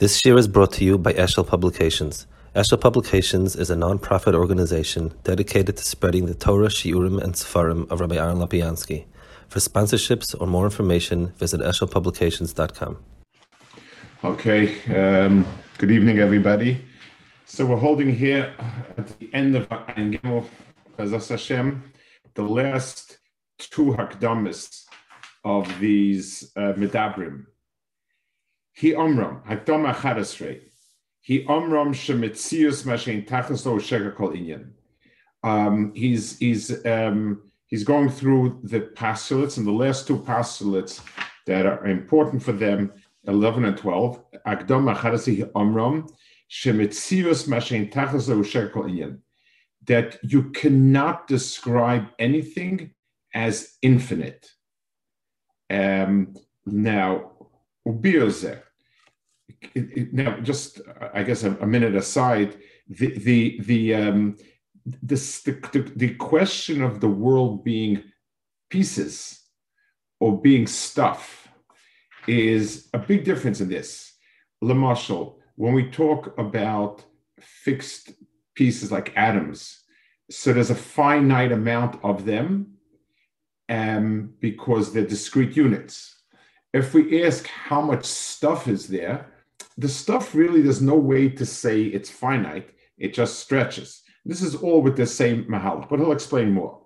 This year is brought to you by Eshel Publications. Eshel Publications is a non-profit organization dedicated to spreading the Torah, Shiurim, and Sefarim of Rabbi Aaron Lopiansky. For sponsorships or more information, visit eshelpublications.com. Okay, um, good evening, everybody. So we're holding here at the end of Ein Gimel, Hashem, the last two hakdamis of these uh, medabrim. He omram, hakdama chadasrei. He omram shemitzius mashen tachaslo sheker kol inyan. Um, he's he's um, he's going through the postulates and the last two postulates that are important for them, eleven and twelve. Akdama chadasrei omram shemitzius mashen tachaslo sheker kol inyan. That you cannot describe anything as infinite. Um, now, ubiyozeh now just I guess a, a minute aside, the the the um, this the, the, the question of the world being pieces or being stuff is a big difference in this. Lamashal, when we talk about fixed pieces like atoms, so there's a finite amount of them um, because they're discrete units. If we ask how much stuff is there, the stuff really, there's no way to say it's finite, it just stretches. This is all with the same mahal, but he'll explain more.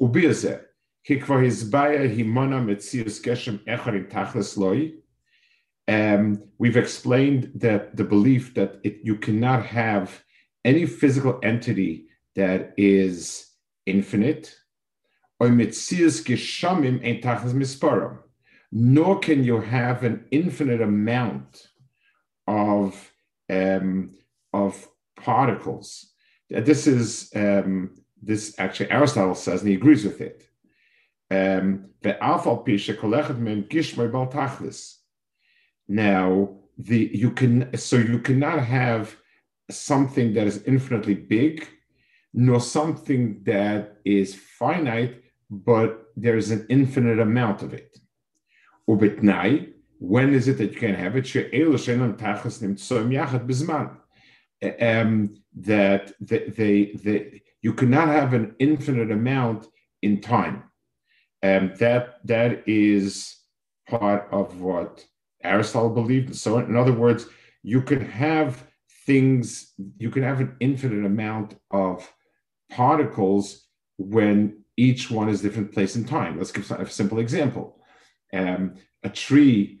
Himona metzius tachlis. Um, we've explained that the belief that it, you cannot have any physical entity that is infinite, or metzius geshamim ein tachlis misparam, nor can you have an infinite amount of um, of particles. This is um, this actually Aristotle says, and he agrees with it. Um, now, the you can so you cannot have something that is infinitely big, nor something that is finite, but there is an infinite amount of it. Ubitnai, when is it that you can have it? Um, that they, they, they, you cannot have an infinite amount in time. And that that is part of what Aristotle believed. So, in other words, you can have things, you can have an infinite amount of particles when each one is different place in time. Let's give a simple example. Um, a tree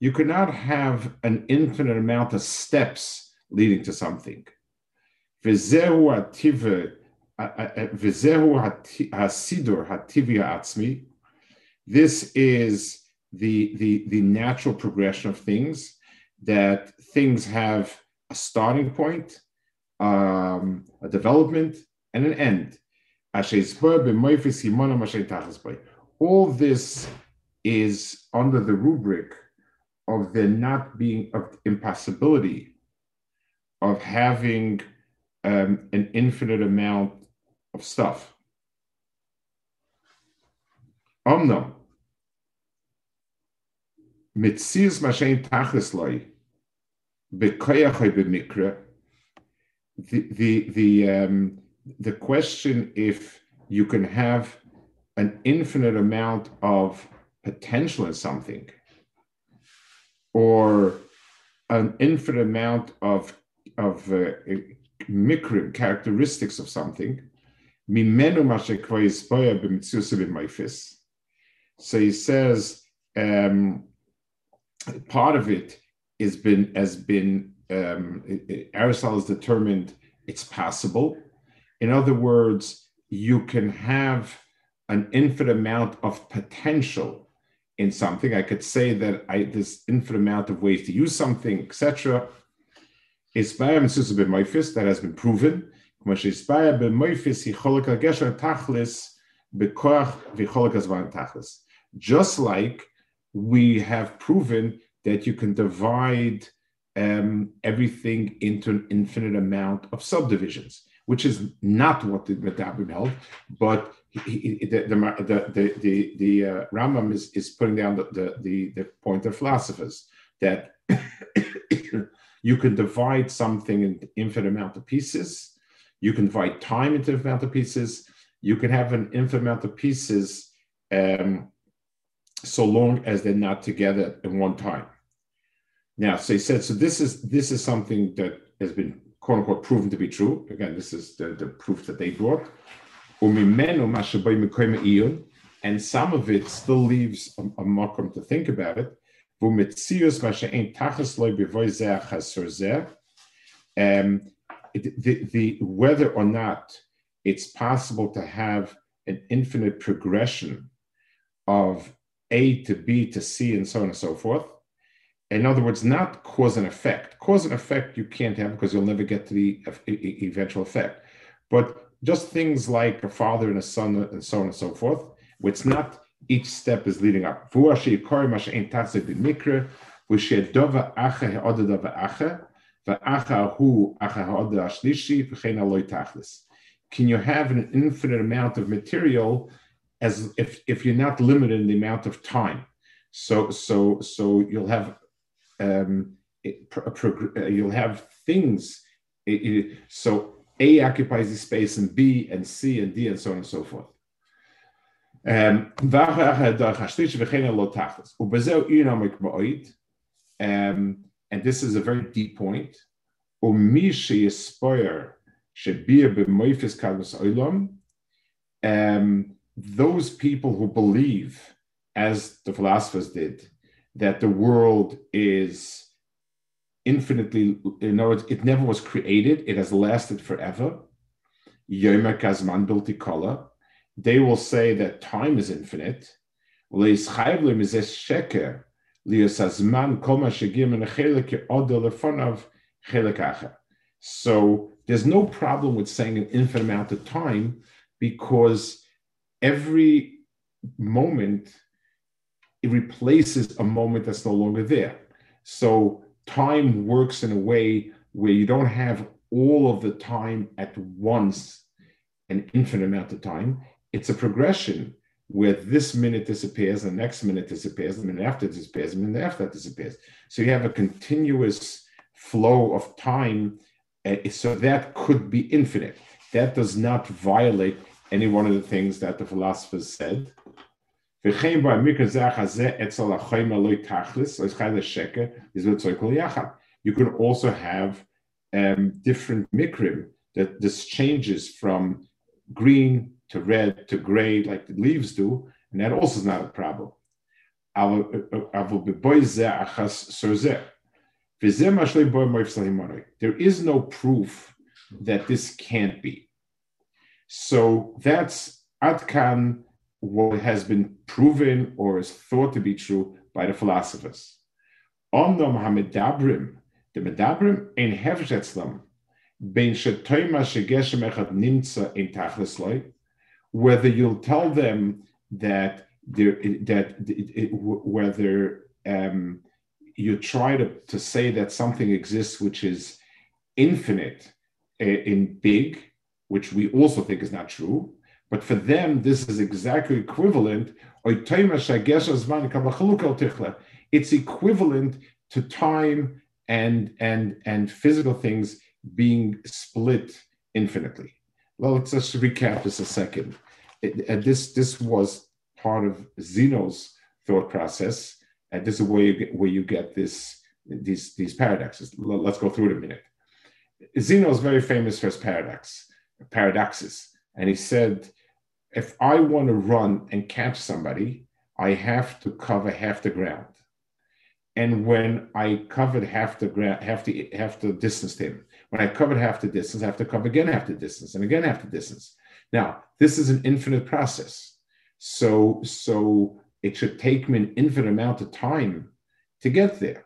you cannot have an infinite amount of steps leading to something. This is the, the, the natural progression of things, that things have a starting point, um, a development, and an end. All this is under the rubric of there not being of impossibility of having um, an infinite amount of stuff. Mashen tachisloi, the the the um, the question if you can have an infinite amount of potential in something or an infinite amount of of uh, micro characteristics of something. So he says um, part of it has been has been um, Aristotle has determined it's possible in other words, you can have an infinite amount of potential in something. I could say that I this infinite amount of ways to use something, etc. That has been proven. Just like we have proven that you can divide um, everything into an infinite amount of subdivisions, which is not what the Medabrim held, but he, he, the, the, the, the, the uh, Rambam is, is putting down the, the, the, the point of philosophers that you can divide something in infinite amount of pieces, you can divide time into infinite amount of pieces, you can have an infinite amount of pieces um, so long as they're not together in one time. Now, so he said, so this is this is something that has been quote unquote proven to be true. Again, this is the, the proof that they brought. And some of it still leaves a, a makom to think about it. Um, the, the, whether or not it's possible to have an infinite progression of A to B to C and so on and so forth. In other words, not cause and effect. Cause and effect you can't have because you'll never get to the eventual effect. But just things like a father and a son and so on and so forth, it's not each step is leading up. Can you have an infinite amount of material as if, if you're not limited in the amount of time? So so so you'll have um, it, you'll have things. It, it, so A occupies the space, and B and C and D and so on and so forth. Um, um, and this is a very deep point. Um, those people who believe, as the philosophers did, that the world is infinitely, in other words, it never was created, it has lasted forever. Yomer Kazman Biltikala. They will say that time is infinite. So there's no problem with saying an infinite amount of time because every moment it replaces a moment that's no longer there. So time works in a way where you don't have all of the time at once, an infinite amount of time. It's a progression where this minute disappears, the next minute disappears, the minute after disappears, the minute after that disappears. So you have a continuous flow of time. Uh, so that could be infinite. That does not violate any one of the things that the philosophers said. You can also have um, different mikrim that this changes from green to red to gray, like the leaves do, and that also is not a problem. There is no proof that this can't be. So that's Adkan what has been proven or is thought to be true by the philosophers. Omnom hamedabrim, the medabrim ein hefesh etzlam, bein shetoima shegeshem in tachlis whether you'll tell them that there that it, whether um, you try to, to say that something exists which is infinite uh, in big, which we also think is not true, but for them, this is exactly equivalent. It's equivalent to time and and and physical things being split infinitely. Well, let's just recap this a second. It, and this this was part of Zeno's thought process, and this is where you get, where you get this these these paradoxes. Let's go through it a minute. Zeno is very famous for his paradox, paradoxes, and he said if I want to run and catch somebody, I have to cover half the ground. And when I covered half the ground, half the half the distance to him, when I covered half the distance, I have to cover again half the distance and again half the distance. Now, this is an infinite process. So, so it should take me an infinite amount of time to get there.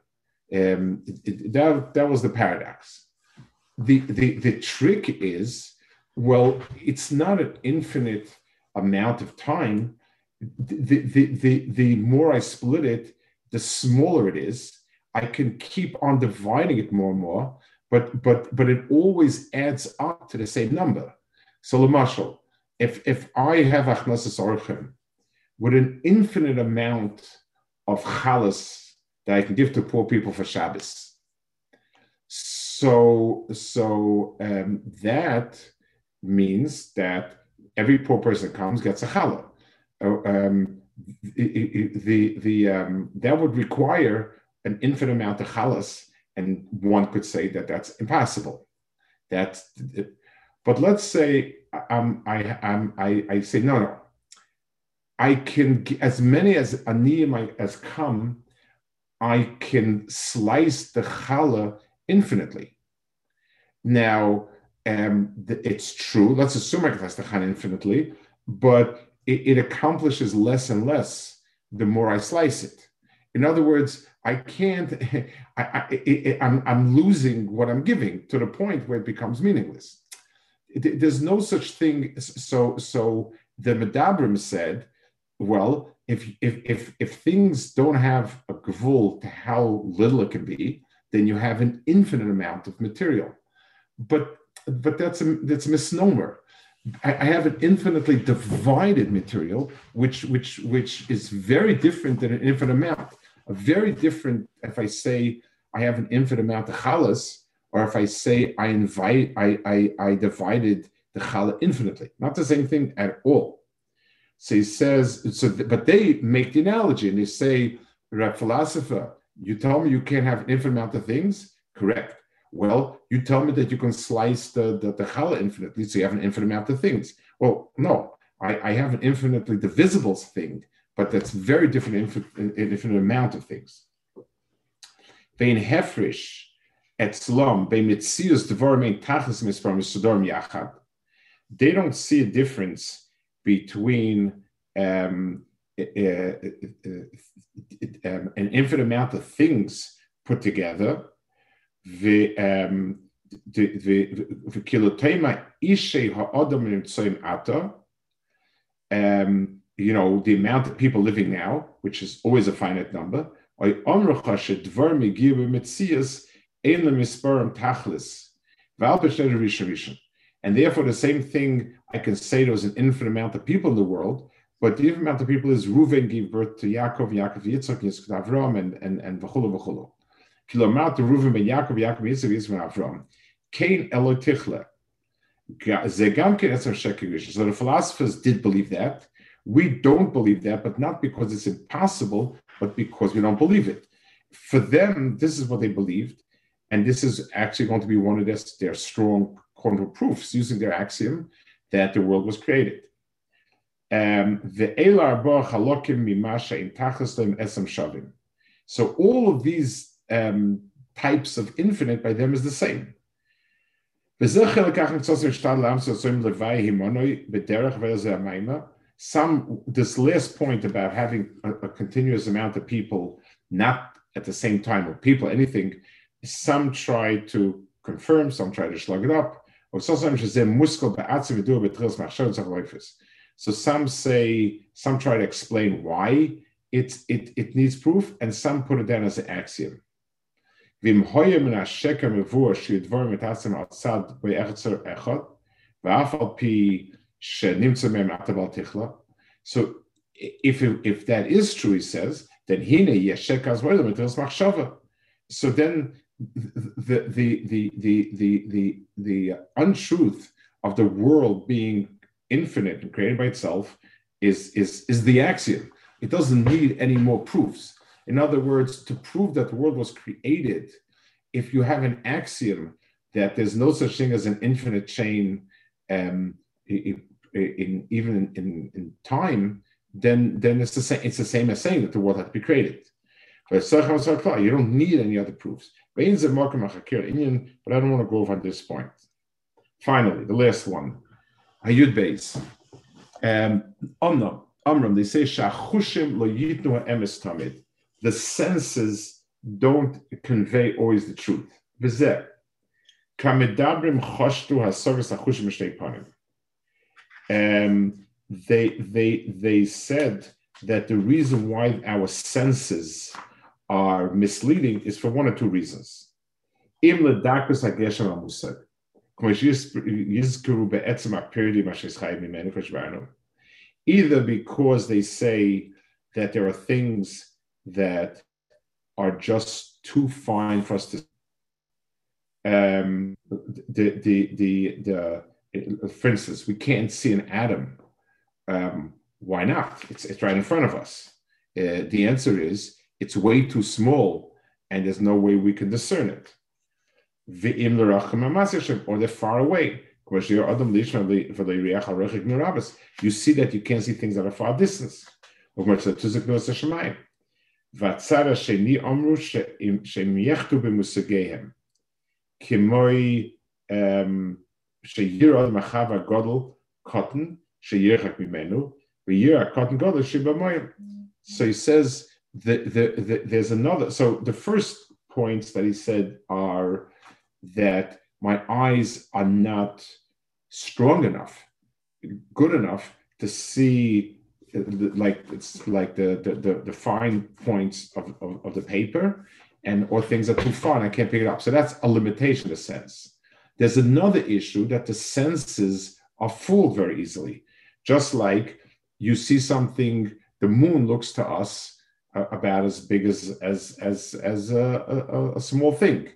Um, it, it, that, that was the paradox. The, the, the trick is, well, it's not an infinite amount of time. The, the, the, the more I split it, the smaller it is. I can keep on dividing it more and more, but but but it always adds up to the same number. So, Lamashal, if if I have achnasas orchim with an infinite amount of chalas that I can give to poor people for Shabbos, so so um, that means that every poor person that comes gets a challah. Uh, um, the the, the um, that would require an infinite amount of chalas, and one could say that that's impossible. That's but let's say um, I, um, I, I say, no, no. I can, as many as aniyim as come, I can slice the challah infinitely. Now, um, it's true. Let's assume challah infinitely, but it, it accomplishes less and less the more I slice it. In other words, I can't. I, I, I'm, I'm losing what I'm giving to the point where it becomes meaningless there's no such thing. So, so the Medabrim said, well, if if if if things don't have a gvul to how little it can be, then you have an infinite amount of material. But but that's a that's a misnomer. I, have an infinitely divided material, which which which is very different than an infinite amount. A very different. If I say I have an infinite amount of chalas, or if I say I invite, I, I, I divided the challah infinitely, not the same thing at all. So he says, so, but they make the analogy and they say, philosopher, you tell me you can't have an infinite amount of things? Correct. Well, you tell me that you can slice the, the, the challah infinitely, so you have an infinite amount of things. Well, no, I, I have an infinitely divisible thing, but that's very different infinite, infinite amount of things. Vein hefrish, Etzlom, Bemitzius Devorim Tachlis Mispar Misudorim Yachad. They don't see a difference between um, uh, uh, um, an infinite amount of things put together. The um, ishe ha'adam nimtzoim ata. Um, you know the amount of people living now, which is always a finite number. I omruchash dwermi girl mitsias, a misperm tahlis, valpish. And therefore, the same thing I can say there was an infinite amount of people in the world, but the infinite amount of people is Reuven gave birth to Yaakov, Yaakov Yitzchak, Yitzchak Avram, and and and v'chulu v'chulu. Kilomat Reuven ben Yaakov, Yaakov Yitzchak, Yitzchak Avram. Kain Elo Tichle. So the philosophers did believe that. We don't believe that, but not because it's impossible, but because we don't believe it. For them, this is what they believed. And this is actually going to be one of their, their strong counter proofs using their axiom that the world was created. Um, so all of these um, types of infinite by them is the same. Some this last point about having a, a continuous amount of people, not at the same time, or people, anything some try to confirm, some try to slug it up. So some say, some try to explain why it, it, it needs proof, and some put it down as an axiom. So if, if that is true, he says, then so then the, the, the, the, the, the, the untruth of the world being infinite and created by itself is, is, is the axiom. It doesn't need any more proofs. In other words, to prove that the world was created, if you have an axiom that there's no such thing as an infinite chain, um, in, in, even in, in, time, then then it's the same. It's the same as saying that the world had to be created. But you don't need any other proofs. But I don't want to go over this point. Finally, the last one. Ayud Beis. Um. Amram, they say lo yitnu emes tamid. The senses don't convey always the truth. Um, they they they said that the reason why our senses are misleading is for one or two reasons. Either because they say that there are things that are just too fine for us to um, the, the, the, the, for instance, we can't see an atom. Um, why not? It's, it's right in front of us. Uh, the answer is it's way too small and there's no way we can discern it. Or they're far away. You see that you can't see things at a far distance. והצד השני אמרו שהם יחטו במושגיהם, כמוי שירא מרחב הגודל קוטן שירחק ממנו, וירא הקוטן גודל שבמוים. So he says that the, the, there's another, so the first points that he said are that my eyes are not strong enough, good enough to see like it's like the the, the, the fine points of, of, of, the paper and or things are too far and I can't pick it up. So that's a limitation a sense. There's another issue that the senses are fooled very easily. Just like you see something, the moon looks to us uh, about as big as as as as a, a, a small thing,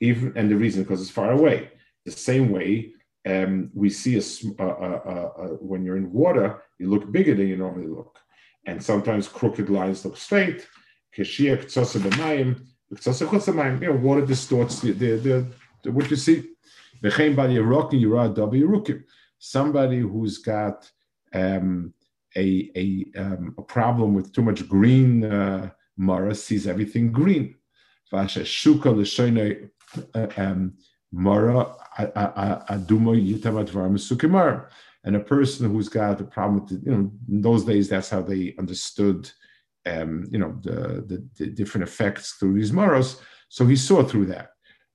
even and the reason because it's far away. The same way um, we see a, a, a, when you're in water, you look bigger than you normally look. And sometimes crooked lines look straight. You know, water distorts the, the, the, the what you see. Somebody who's got um, a, a, um, a problem with too much green uh, mara sees everything green. Um, Mara. And a person who's got a problem with, you know, in those days, that's how they understood, um, you know, the, the, the, different effects through these maros. So he saw through that.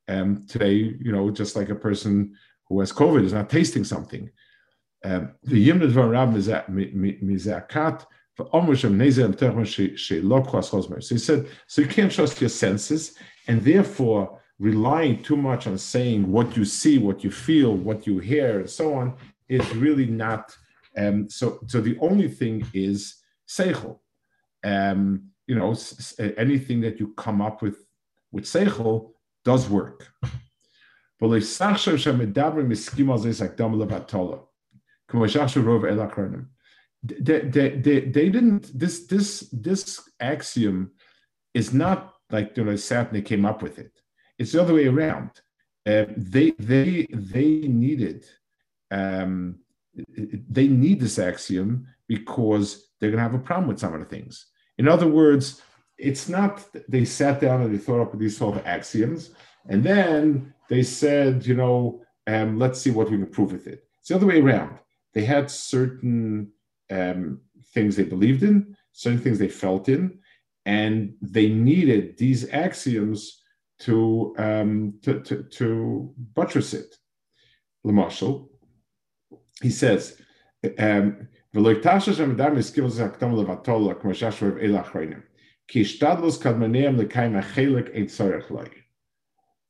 Um, today, you know, just like a person who has COVID is not tasting something. Um, the Yimnad Van Rab Mizakat, so he said, so you can't trust your senses, and therefore relying too much on saying what you see, what you feel, what you hear, and so on is really not. Um, so, so the only thing is seichel. Um, you know, anything that you come up with with seichel does work. They, they, they, they didn't this this this axiom is not like you know sat and they came up with it it's the other way around. Uh, they they they needed um, they need this axiom because they're going to have a problem with some of the things. In other words, it's not they sat down and they thought up these sort of axioms, and then they said, you know, um, let's see what we can prove with it. It's the other way around. They had certain um, things they believed in, certain things they felt in, and they needed these axioms to, um, to, to, to buttress it. Lamashal, he says, um,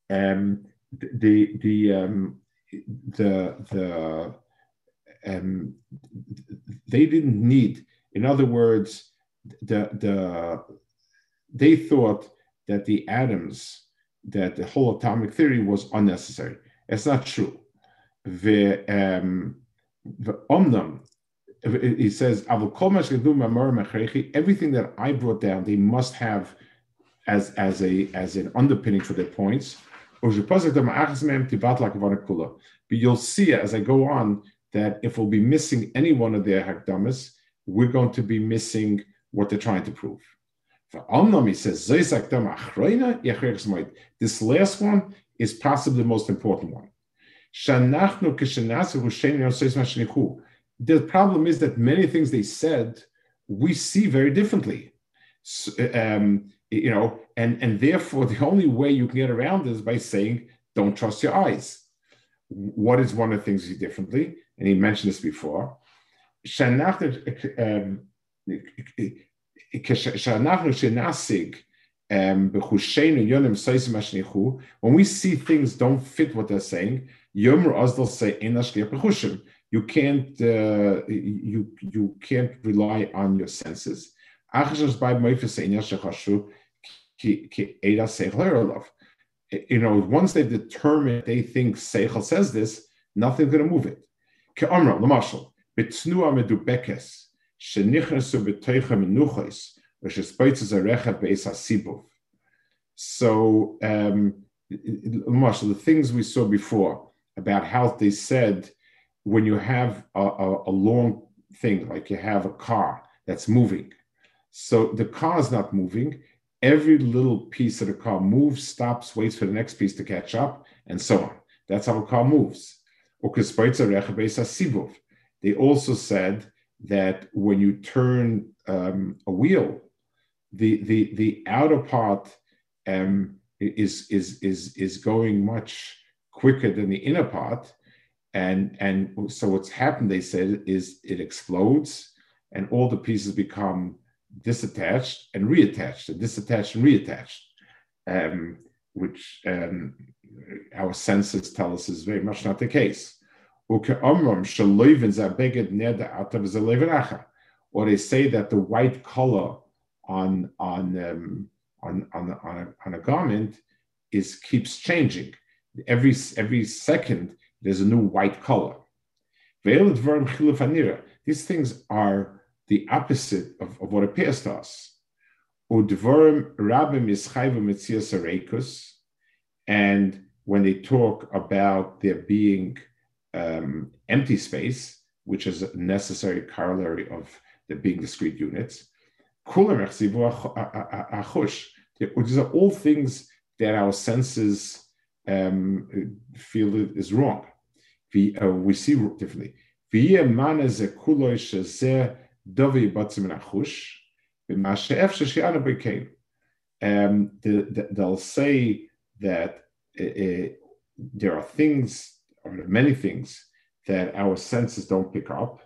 um, the the um, the the um, they didn't need in other words the the they thought that the atoms that the whole atomic theory was unnecessary. It's not true. The um, the omnam, he says, everything that I brought down, they must have as as a as an underpinning for their points. But you'll see as I go on that if we'll be missing any one of their hakdamas, we're going to be missing what they're trying to prove. This last one is possibly the most important one. The problem is that many things they said we see very differently. Um, you know, and and therefore the only way you can get around is by saying, "Don't trust your eyes." What is one of the things he differently? And he mentioned this before. When we see things don't fit what they're saying, you can't uh, you you can't rely on your senses. You know, once they determine they think Seichel says this, nothing's going to move it. So, um, the things we saw before about how they said when you have a, a, a, long thing, like you have a car that's moving, so the car is not moving. Every little piece of the car moves, stops, waits for the next piece to catch up, and so on. That's how a car moves. They also said that when you turn um, a wheel, the the the outer part um, is is is is going much quicker than the inner part, and and so what's happened, they said, is it explodes, and all the pieces become disattached and reattached, and disattached and reattached, um, which um, our senses tell us is very much not the case. Or they say that the white color on on um, on on on a, on a garment is keeps changing. Every every second there's a new white color. These things are the opposite of, of what appears to us. And when they talk about there being um, empty space, which is a necessary corollary of the being discrete units, these are all things that our senses um, feel is wrong. We, uh, we see differently. Um, the, they'll say that uh, there are things, many things, that our senses don't pick up,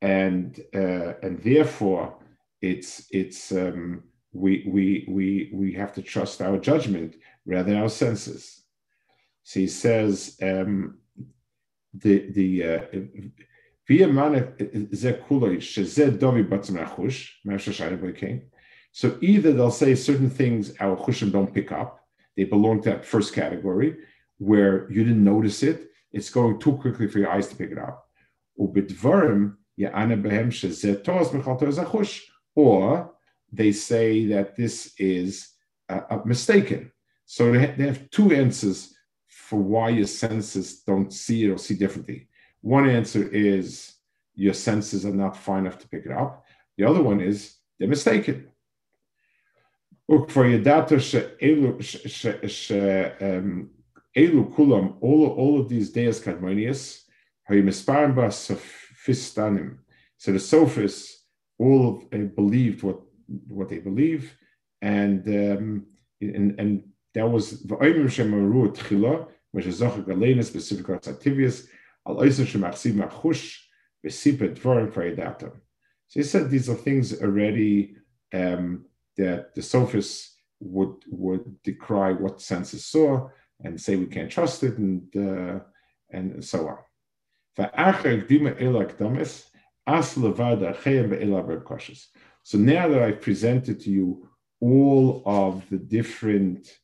and uh, and therefore it's it's um, we we we we have to trust our judgment rather than our senses. So he says um, the the uh, so either they'll say certain things our chushim don't pick up, they belong to that first category where you didn't notice it, it's going too quickly for your eyes to pick it up or they say that this is uh, mistaken. So they, they have two answers for why your senses don't see it or see differently. One answer is your senses are not fine enough to pick it up. The other one is they're mistaken. For your data, Elu kulam, all, all of these deus kadmonius, so the sophists all uh, believed what what they believe, and um, and, and that was v'oimim shemaru tchila, which is zocher galena specific activities, al oiser shemachsiv machush v'sipet dvarim fa'idatam. So he said these are things already um, that the sophists would would decry what senses saw and say we can't trust it and uh, and so on. So now that I've presented to you all of the different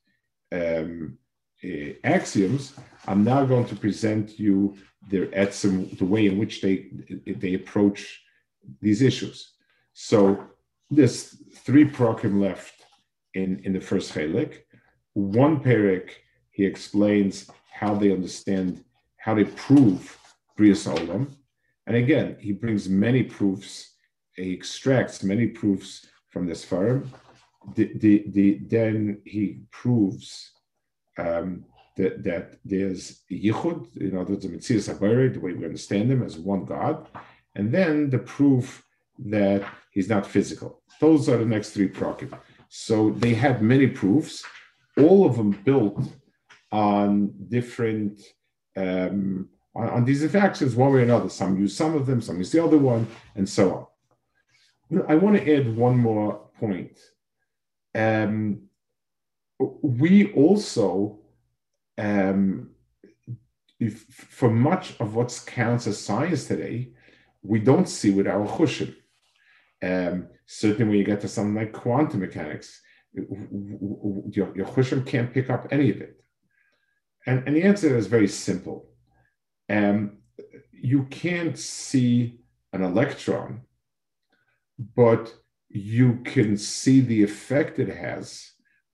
um, uh, axioms, I'm now going to present you their etzim, the way in which they they approach these issues. So there's three prokim left in, in the first chelik. One perik, he explains how they understand, how they prove Brias Olam. And again, he brings many proofs, he extracts many proofs from this firm. The, the, the, then he proves um, that, that there's Yichud, you know, there's a Mitzvah the way we understand him as one God. And then the proof that he's not physical. Those are the next three prakim. So they had many proofs, all of them built on different um, on, on, these factions one way or another. Some use some of them, some use the other one, and so on. I want to add one more point. Um, we also, um, if, for much of what counts as science today, we don't see with our chushim. Um, certainly, when you get to something like quantum mechanics, your, your chushim can't pick up any of it. And, and the answer is very simple. Um, you can't see an electron, but you can see the effect it has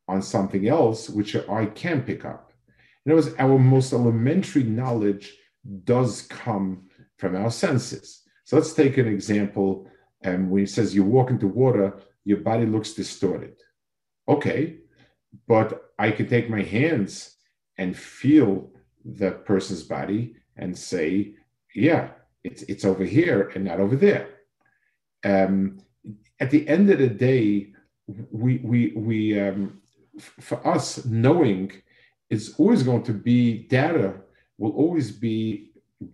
on something else, which your eye can pick up. In other words, our most elementary knowledge does come from our senses. So let's take an example. And um, when he says you walk into water, your body looks distorted. Okay, but I can take my hands and feel the person's body and say, yeah, it's, it's over here and not over there. Um, at the end of the day, we, we, we um, f- for us, knowing is always going to be data will always be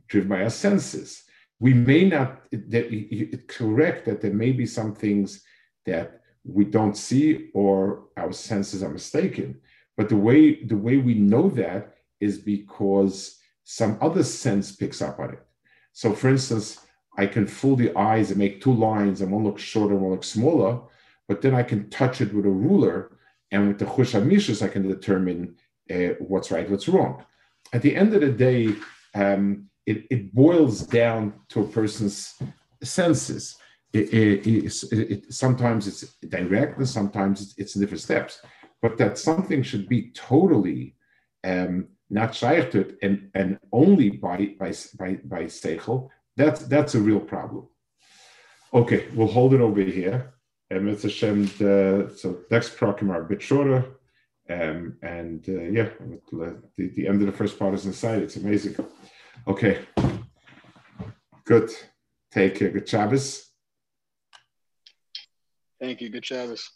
driven by our senses. We may not, that it's correct that there may be some things that we don't see or our senses are mistaken. But the way the way we know that is because some other sense picks up on it. So, for instance, I can fool the eyes and make two lines, and one looks shorter, one looks smaller. But then I can touch it with a ruler, and with the chush mishus, I can determine uh, what's right, what's wrong. At the end of the day, um, it, it, boils down to a person's senses. It, it, sometimes it's direct, and sometimes it's, it's different steps but that something should be totally um, not shaykh to it and, and only by by by, by seichel, that's that's a real problem. Okay, we'll hold it over here. And um, it's Hashem, the, so next program are a bit shorter. Um, and uh, yeah, the, the end of the first part is inside. It's amazing. Okay, good. Take care. Good Shabbos. Thank you. Good Shabbos.